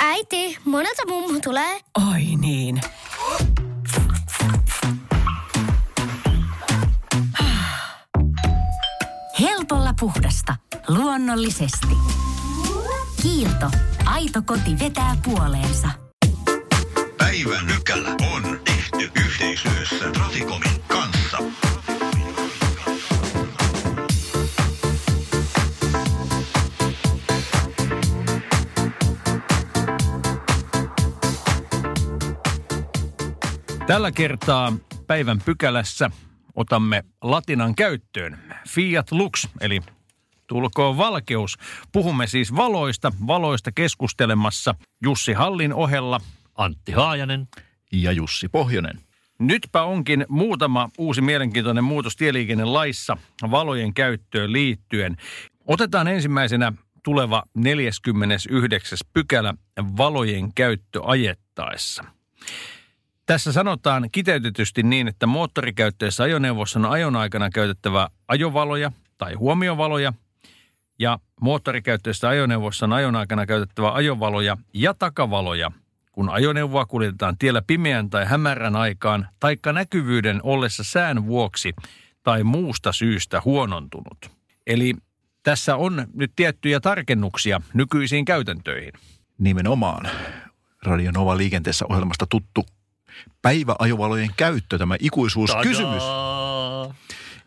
Äiti, monelta mummu tulee? Oi niin. Helpolla puhdasta. Luonnollisesti. Kiilto. Aito koti vetää puoleensa. Päivän nykälä on tehty yhteistyössä Traficomin kanssa. Tällä kertaa päivän pykälässä otamme latinan käyttöön. Fiat Lux, eli tulkoon valkeus. Puhumme siis valoista, valoista keskustelemassa Jussi Hallin ohella. Antti Haajanen. Ja Jussi Pohjonen. Nytpä onkin muutama uusi mielenkiintoinen muutos tieliikennelaissa valojen käyttöön liittyen. Otetaan ensimmäisenä tuleva 49. pykälä valojen käyttö ajettaessa. Tässä sanotaan kiteytetysti niin, että moottorikäyttöisessä ajoneuvossa on ajon aikana käytettävä ajovaloja tai huomiovaloja ja moottorikäyttöisessä ajoneuvossa on ajon aikana käytettävä ajovaloja ja takavaloja, kun ajoneuvoa kuljetetaan tiellä pimeän tai hämärän aikaan taikka näkyvyyden ollessa sään vuoksi tai muusta syystä huonontunut. Eli tässä on nyt tiettyjä tarkennuksia nykyisiin käytäntöihin. Nimenomaan Radionova liikenteessä ohjelmasta tuttu päiväajovalojen käyttö, tämä ikuisuuskysymys, Tadaa!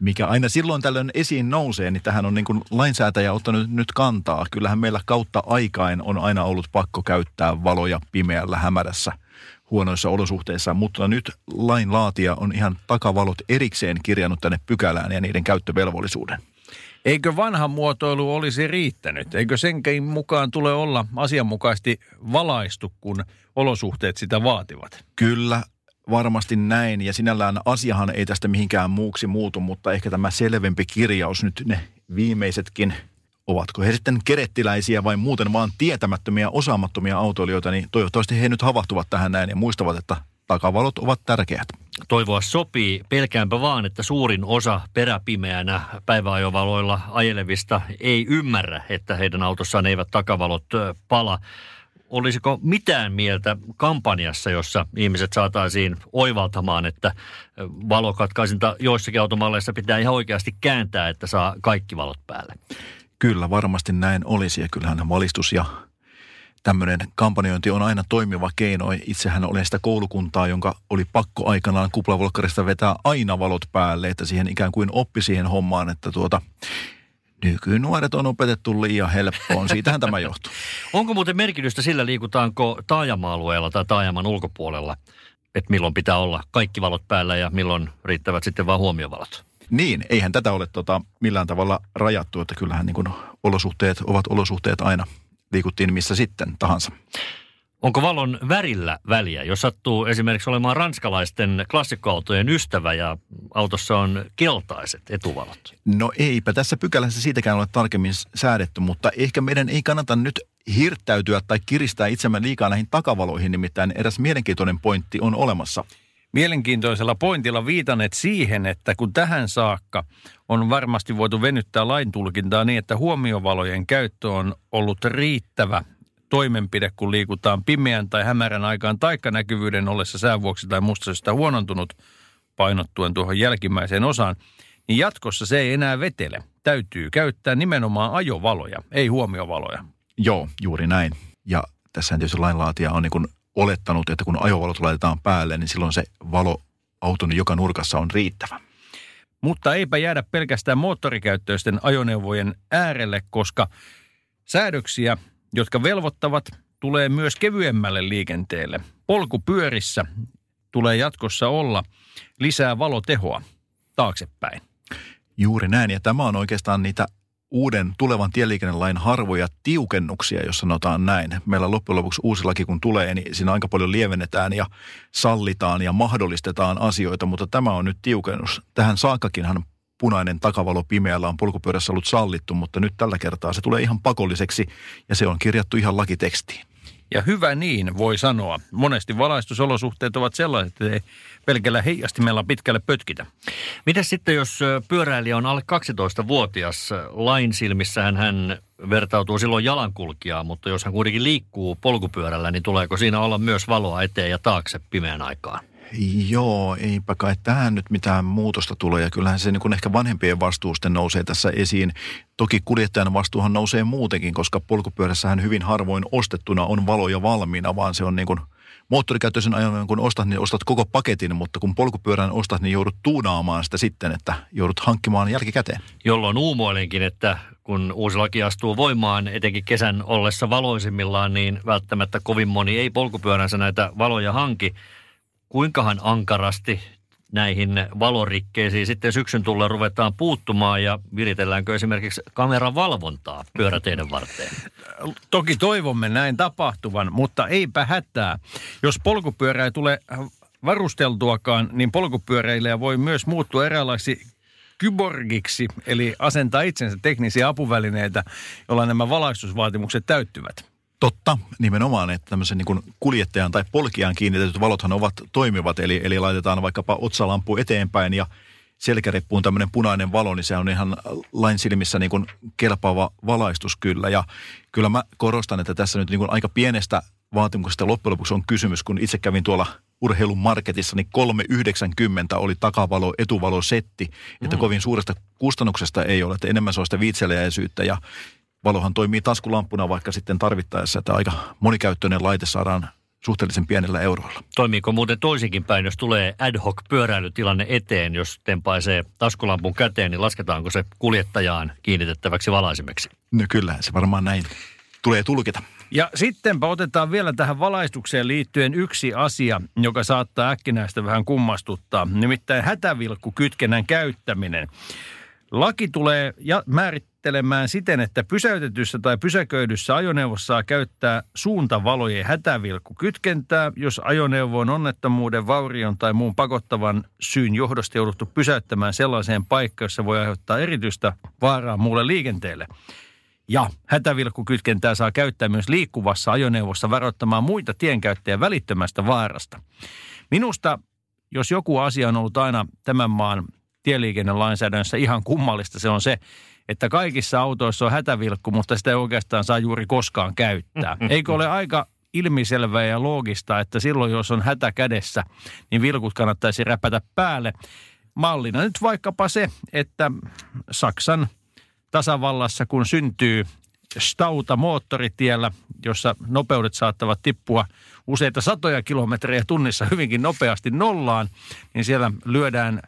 mikä aina silloin tällöin esiin nousee, niin tähän on niin kuin lainsäätäjä ottanut nyt kantaa. Kyllähän meillä kautta aikain on aina ollut pakko käyttää valoja pimeällä hämärässä huonoissa olosuhteissa, mutta nyt lainlaatija on ihan takavalot erikseen kirjannut tänne pykälään ja niiden käyttövelvollisuuden. Eikö vanha muotoilu olisi riittänyt? Eikö senkin mukaan tule olla asianmukaisesti valaistu, kun olosuhteet sitä vaativat? Kyllä, varmasti näin. Ja sinällään asiahan ei tästä mihinkään muuksi muutu, mutta ehkä tämä selvempi kirjaus nyt ne viimeisetkin, ovatko he sitten kerettiläisiä vai muuten vaan tietämättömiä, osaamattomia autoilijoita, niin toivottavasti he nyt havahtuvat tähän näin ja muistavat, että takavalot ovat tärkeät. Toivoa sopii. Pelkäänpä vaan, että suurin osa peräpimeänä päiväajovaloilla ajelevista ei ymmärrä, että heidän autossaan eivät takavalot pala. Olisiko mitään mieltä kampanjassa, jossa ihmiset saataisiin oivaltamaan, että valokatkaisinta joissakin automalleissa pitää ihan oikeasti kääntää, että saa kaikki valot päälle? Kyllä, varmasti näin olisi ja kyllähän valistus ja tämmöinen kampanjointi on aina toimiva keino. Itsehän olen sitä koulukuntaa, jonka oli pakko aikanaan kuplavolkkarista vetää aina valot päälle, että siihen ikään kuin oppi siihen hommaan, että tuota, nykynuoret on opetettu liian helppoon. Siitähän tämä johtuu. Onko muuten merkitystä sillä, liikutaanko taajama-alueella tai taajaman ulkopuolella, että milloin pitää olla kaikki valot päällä ja milloin riittävät sitten vain huomiovalot? Niin, eihän tätä ole tota, millään tavalla rajattu, että kyllähän niin kuin olosuhteet ovat olosuhteet aina. Liikuttiin missä sitten tahansa. Onko valon värillä väliä, jos sattuu esimerkiksi olemaan ranskalaisten klassikkoautojen ystävä ja autossa on keltaiset etuvalot? No eipä tässä pykälässä siitäkään ole tarkemmin säädetty, mutta ehkä meidän ei kannata nyt hirttäytyä tai kiristää itsemme liikaa näihin takavaloihin, nimittäin eräs mielenkiintoinen pointti on olemassa. Mielenkiintoisella pointilla viitaneet siihen, että kun tähän saakka on varmasti voitu venyttää laintulkintaa niin, että huomiovalojen käyttö on ollut riittävä toimenpide, kun liikutaan pimeän tai hämärän aikaan taikka näkyvyyden ollessa sään vuoksi tai musta syystä huonontunut painottuen tuohon jälkimmäiseen osaan, niin jatkossa se ei enää vetele. Täytyy käyttää nimenomaan ajovaloja, ei huomiovaloja. Joo, juuri näin. Ja tässä tietysti lainlaatija on niin olettanut, että kun ajovalot laitetaan päälle, niin silloin se valo auton joka nurkassa on riittävä. Mutta eipä jäädä pelkästään moottorikäyttöisten ajoneuvojen äärelle, koska säädöksiä, jotka velvoittavat, tulee myös kevyemmälle liikenteelle. Polkupyörissä tulee jatkossa olla lisää valotehoa taaksepäin. Juuri näin, ja tämä on oikeastaan niitä uuden tulevan tieliikennelain harvoja tiukennuksia, jos sanotaan näin. Meillä loppujen lopuksi uusi laki kun tulee, niin siinä aika paljon lievennetään ja sallitaan ja mahdollistetaan asioita, mutta tämä on nyt tiukennus. Tähän saakkakinhan punainen takavalo pimeällä on polkupyörässä ollut sallittu, mutta nyt tällä kertaa se tulee ihan pakolliseksi ja se on kirjattu ihan lakitekstiin. Ja hyvä niin, voi sanoa. Monesti valaistusolosuhteet ovat sellaiset, että pelkällä heijastimella pitkälle pötkitä. Miten sitten, jos pyöräilijä on alle 12-vuotias, lain silmissään hän vertautuu silloin jalankulkijaan, mutta jos hän kuitenkin liikkuu polkupyörällä, niin tuleeko siinä olla myös valoa eteen ja taakse pimeän aikaan? Joo, eipä kai tähän nyt mitään muutosta tule ja kyllähän se niin ehkä vanhempien vastuusten nousee tässä esiin. Toki kuljettajan vastuuhan nousee muutenkin, koska polkupyörässähän hyvin harvoin ostettuna on valoja valmiina, vaan se on niin kuin moottorikäyttöisen ajoneuvon kun ostat, niin ostat koko paketin, mutta kun polkupyörän ostat, niin joudut tuunaamaan sitä sitten, että joudut hankkimaan jälkikäteen. Jolloin uumoilenkin, että kun uusi laki astuu voimaan, etenkin kesän ollessa valoisimmillaan, niin välttämättä kovin moni ei polkupyöränsä näitä valoja hanki. Kuinkahan ankarasti näihin valorikkeisiin sitten syksyn tullen ruvetaan puuttumaan ja viritelläänkö esimerkiksi kameran valvontaa pyöräteiden varteen? Toki toivomme näin tapahtuvan, mutta eipä hätää. Jos polkupyörä ei tule varusteltuakaan, niin polkupyöräilijä voi myös muuttua eräänlaiksi kyborgiksi, eli asentaa itsensä teknisiä apuvälineitä, joilla nämä valaistusvaatimukset täyttyvät. Totta, nimenomaan, että tämmöisen niin kuljettajan tai polkijan kiinnitetyt valothan ovat toimivat, eli, eli laitetaan vaikkapa otsalampu eteenpäin ja selkäreppuun tämmöinen punainen valo, niin se on ihan lain silmissä niin kuin kelpaava valaistus kyllä. Ja kyllä mä korostan, että tässä nyt niin kuin aika pienestä vaatimuksesta loppujen lopuksi on kysymys, kun itse kävin tuolla urheilun marketissa, niin 3,90 oli takavalo, etuvalo setti, että mm. kovin suuresta kustannuksesta ei ole, että enemmän se on sitä viitseliäisyyttä ja valohan toimii taskulampuna vaikka sitten tarvittaessa, että aika monikäyttöinen laite saadaan suhteellisen pienellä euroilla. Toimiiko muuten toisinkin päin, jos tulee ad hoc pyöräilytilanne eteen, jos tempaisee taskulampun käteen, niin lasketaanko se kuljettajaan kiinnitettäväksi valaisimeksi? No kyllä, se varmaan näin tulee tulkita. Ja sittenpä otetaan vielä tähän valaistukseen liittyen yksi asia, joka saattaa äkkinäistä vähän kummastuttaa, nimittäin hätävilkkukytkennän käyttäminen. Laki tulee ja määrittelemään siten, että pysäytetyssä tai pysäköidyssä ajoneuvossa saa käyttää suuntavalojen hätävilkkukytkentää, jos ajoneuvo on onnettomuuden, vaurion tai muun pakottavan syyn johdosta jouduttu pysäyttämään sellaiseen paikkaan, jossa voi aiheuttaa erityistä vaaraa muulle liikenteelle. Ja hätävilkkukytkentää saa käyttää myös liikkuvassa ajoneuvossa varoittamaan muita tienkäyttäjiä välittömästä vaarasta. Minusta, jos joku asia on ollut aina tämän maan tieliikennelainsäädännössä ihan kummallista, se on se, että kaikissa autoissa on hätävilkku, mutta sitä ei oikeastaan saa juuri koskaan käyttää. Eikö ole aika ilmiselvää ja loogista, että silloin jos on hätä kädessä, niin vilkut kannattaisi räpätä päälle. Mallina nyt vaikkapa se, että Saksan tasavallassa, kun syntyy stauta moottoritiellä, jossa nopeudet saattavat tippua useita satoja kilometrejä tunnissa hyvinkin nopeasti nollaan, niin siellä lyödään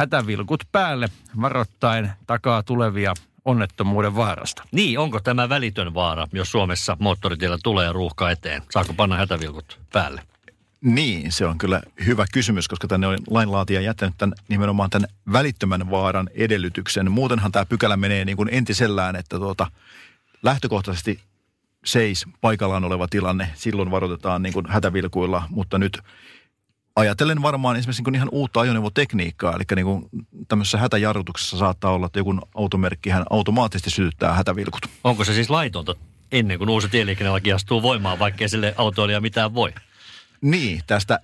hätävilkut päälle varoittaen takaa tulevia onnettomuuden vaarasta. Niin, onko tämä välitön vaara, jos Suomessa moottoritiellä tulee ruuhka eteen? Saako panna hätävilkut päälle? Niin, se on kyllä hyvä kysymys, koska tänne on lainlaatija jättänyt tämän, nimenomaan tämän välittömän vaaran edellytyksen. Muutenhan tämä pykälä menee niin kuin entisellään, että tuota, lähtökohtaisesti seis paikallaan oleva tilanne, silloin varoitetaan niin kuin hätävilkuilla, mutta nyt ajatellen varmaan esimerkiksi niin ihan uutta ajoneuvotekniikkaa, eli niin kuin tämmöisessä hätäjarrutuksessa saattaa olla, että joku automerkkihän automaattisesti sytyttää hätävilkut. Onko se siis laitonta ennen kuin uusi tieliikennelaki astuu voimaan, vaikkei sille autoilija mitään voi? Niin, tästä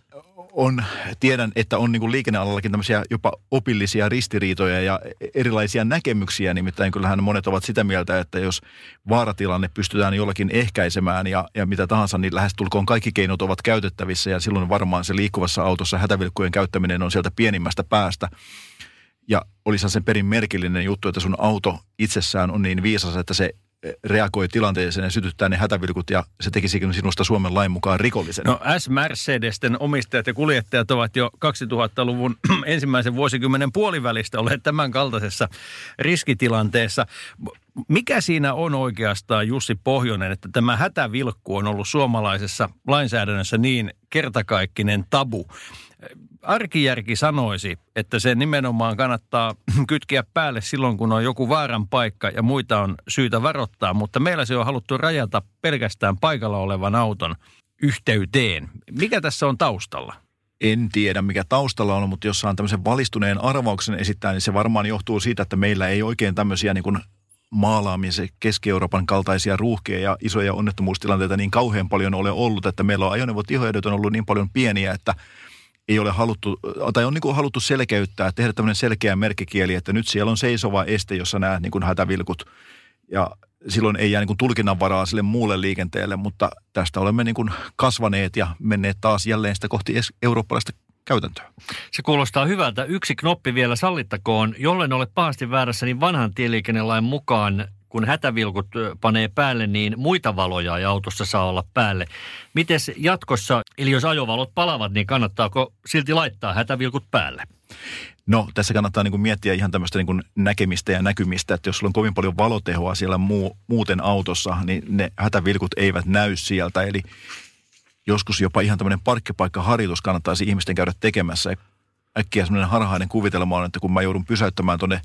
on, tiedän, että on niin liikennealallakin tämmöisiä jopa opillisia ristiriitoja ja erilaisia näkemyksiä. Nimittäin kyllähän monet ovat sitä mieltä, että jos vaaratilanne pystytään jollakin ehkäisemään ja, ja mitä tahansa, niin lähestulkoon kaikki keinot ovat käytettävissä ja silloin varmaan se liikkuvassa autossa hätävilkkujen käyttäminen on sieltä pienimmästä päästä. Ja olisihan sen perin merkillinen juttu, että sun auto itsessään on niin viisas, että se reagoi tilanteeseen ja sytyttää ne hätävilkut ja se tekisikin sinusta Suomen lain mukaan rikollisen. No S-Mercedesten omistajat ja kuljettajat ovat jo 2000-luvun ensimmäisen vuosikymmenen puolivälistä olleet tämän kaltaisessa riskitilanteessa. Mikä siinä on oikeastaan Jussi Pohjonen, että tämä hätävilkku on ollut suomalaisessa lainsäädännössä niin kertakaikkinen tabu? arkijärki sanoisi, että se nimenomaan kannattaa kytkeä päälle silloin, kun on joku vaaran paikka ja muita on syytä varoittaa, mutta meillä se on haluttu rajata pelkästään paikalla olevan auton yhteyteen. Mikä tässä on taustalla? En tiedä, mikä taustalla on, mutta jos saan tämmöisen valistuneen arvauksen esittää, niin se varmaan johtuu siitä, että meillä ei oikein tämmöisiä niin kuin maalaamisen Keski-Euroopan kaltaisia ruuhkia ja isoja onnettomuustilanteita niin kauhean paljon ole ollut, että meillä on ajoneuvotihoedot on ollut niin paljon pieniä, että ei ole haluttu, tai on niin kuin haluttu selkeyttää, tehdä tämmöinen selkeä merkkikieli, että nyt siellä on seisova este, jossa näet niin kuin hätävilkut. Ja silloin ei jää niin kuin tulkinnanvaraa sille muulle liikenteelle, mutta tästä olemme niin kuin kasvaneet ja menneet taas jälleen sitä kohti eurooppalaista käytäntöä. Se kuulostaa hyvältä. Yksi knoppi vielä sallittakoon. Jollen ole pahasti väärässä, niin vanhan tieliikennelain mukaan kun hätävilkut panee päälle, niin muita valoja ei autossa saa olla päälle. Miten jatkossa, eli jos ajovalot palavat, niin kannattaako silti laittaa hätävilkut päälle? No tässä kannattaa niin kuin miettiä ihan tämmöistä niin kuin näkemistä ja näkymistä, että jos sulla on kovin paljon valotehoa siellä muu, muuten autossa, niin ne hätävilkut eivät näy sieltä. Eli joskus jopa ihan tämmöinen parkkipaikkaharjoitus kannattaisi ihmisten käydä tekemässä. Äkkiä semmoinen harhainen kuvitelma on, että kun mä joudun pysäyttämään tuonne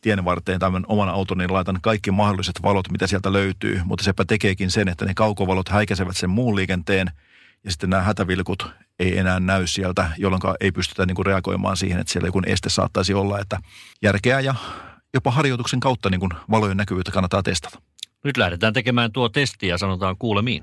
tien varteen tämän oman auton, niin laitan kaikki mahdolliset valot, mitä sieltä löytyy. Mutta sepä tekeekin sen, että ne kaukovalot häikäisevät sen muun liikenteen ja sitten nämä hätävilkut ei enää näy sieltä, jolloin ei pystytä niin kuin reagoimaan siihen, että siellä joku este saattaisi olla, että järkeä ja jopa harjoituksen kautta niin kuin valojen näkyvyyttä kannattaa testata. Nyt lähdetään tekemään tuo testi ja sanotaan kuulemiin.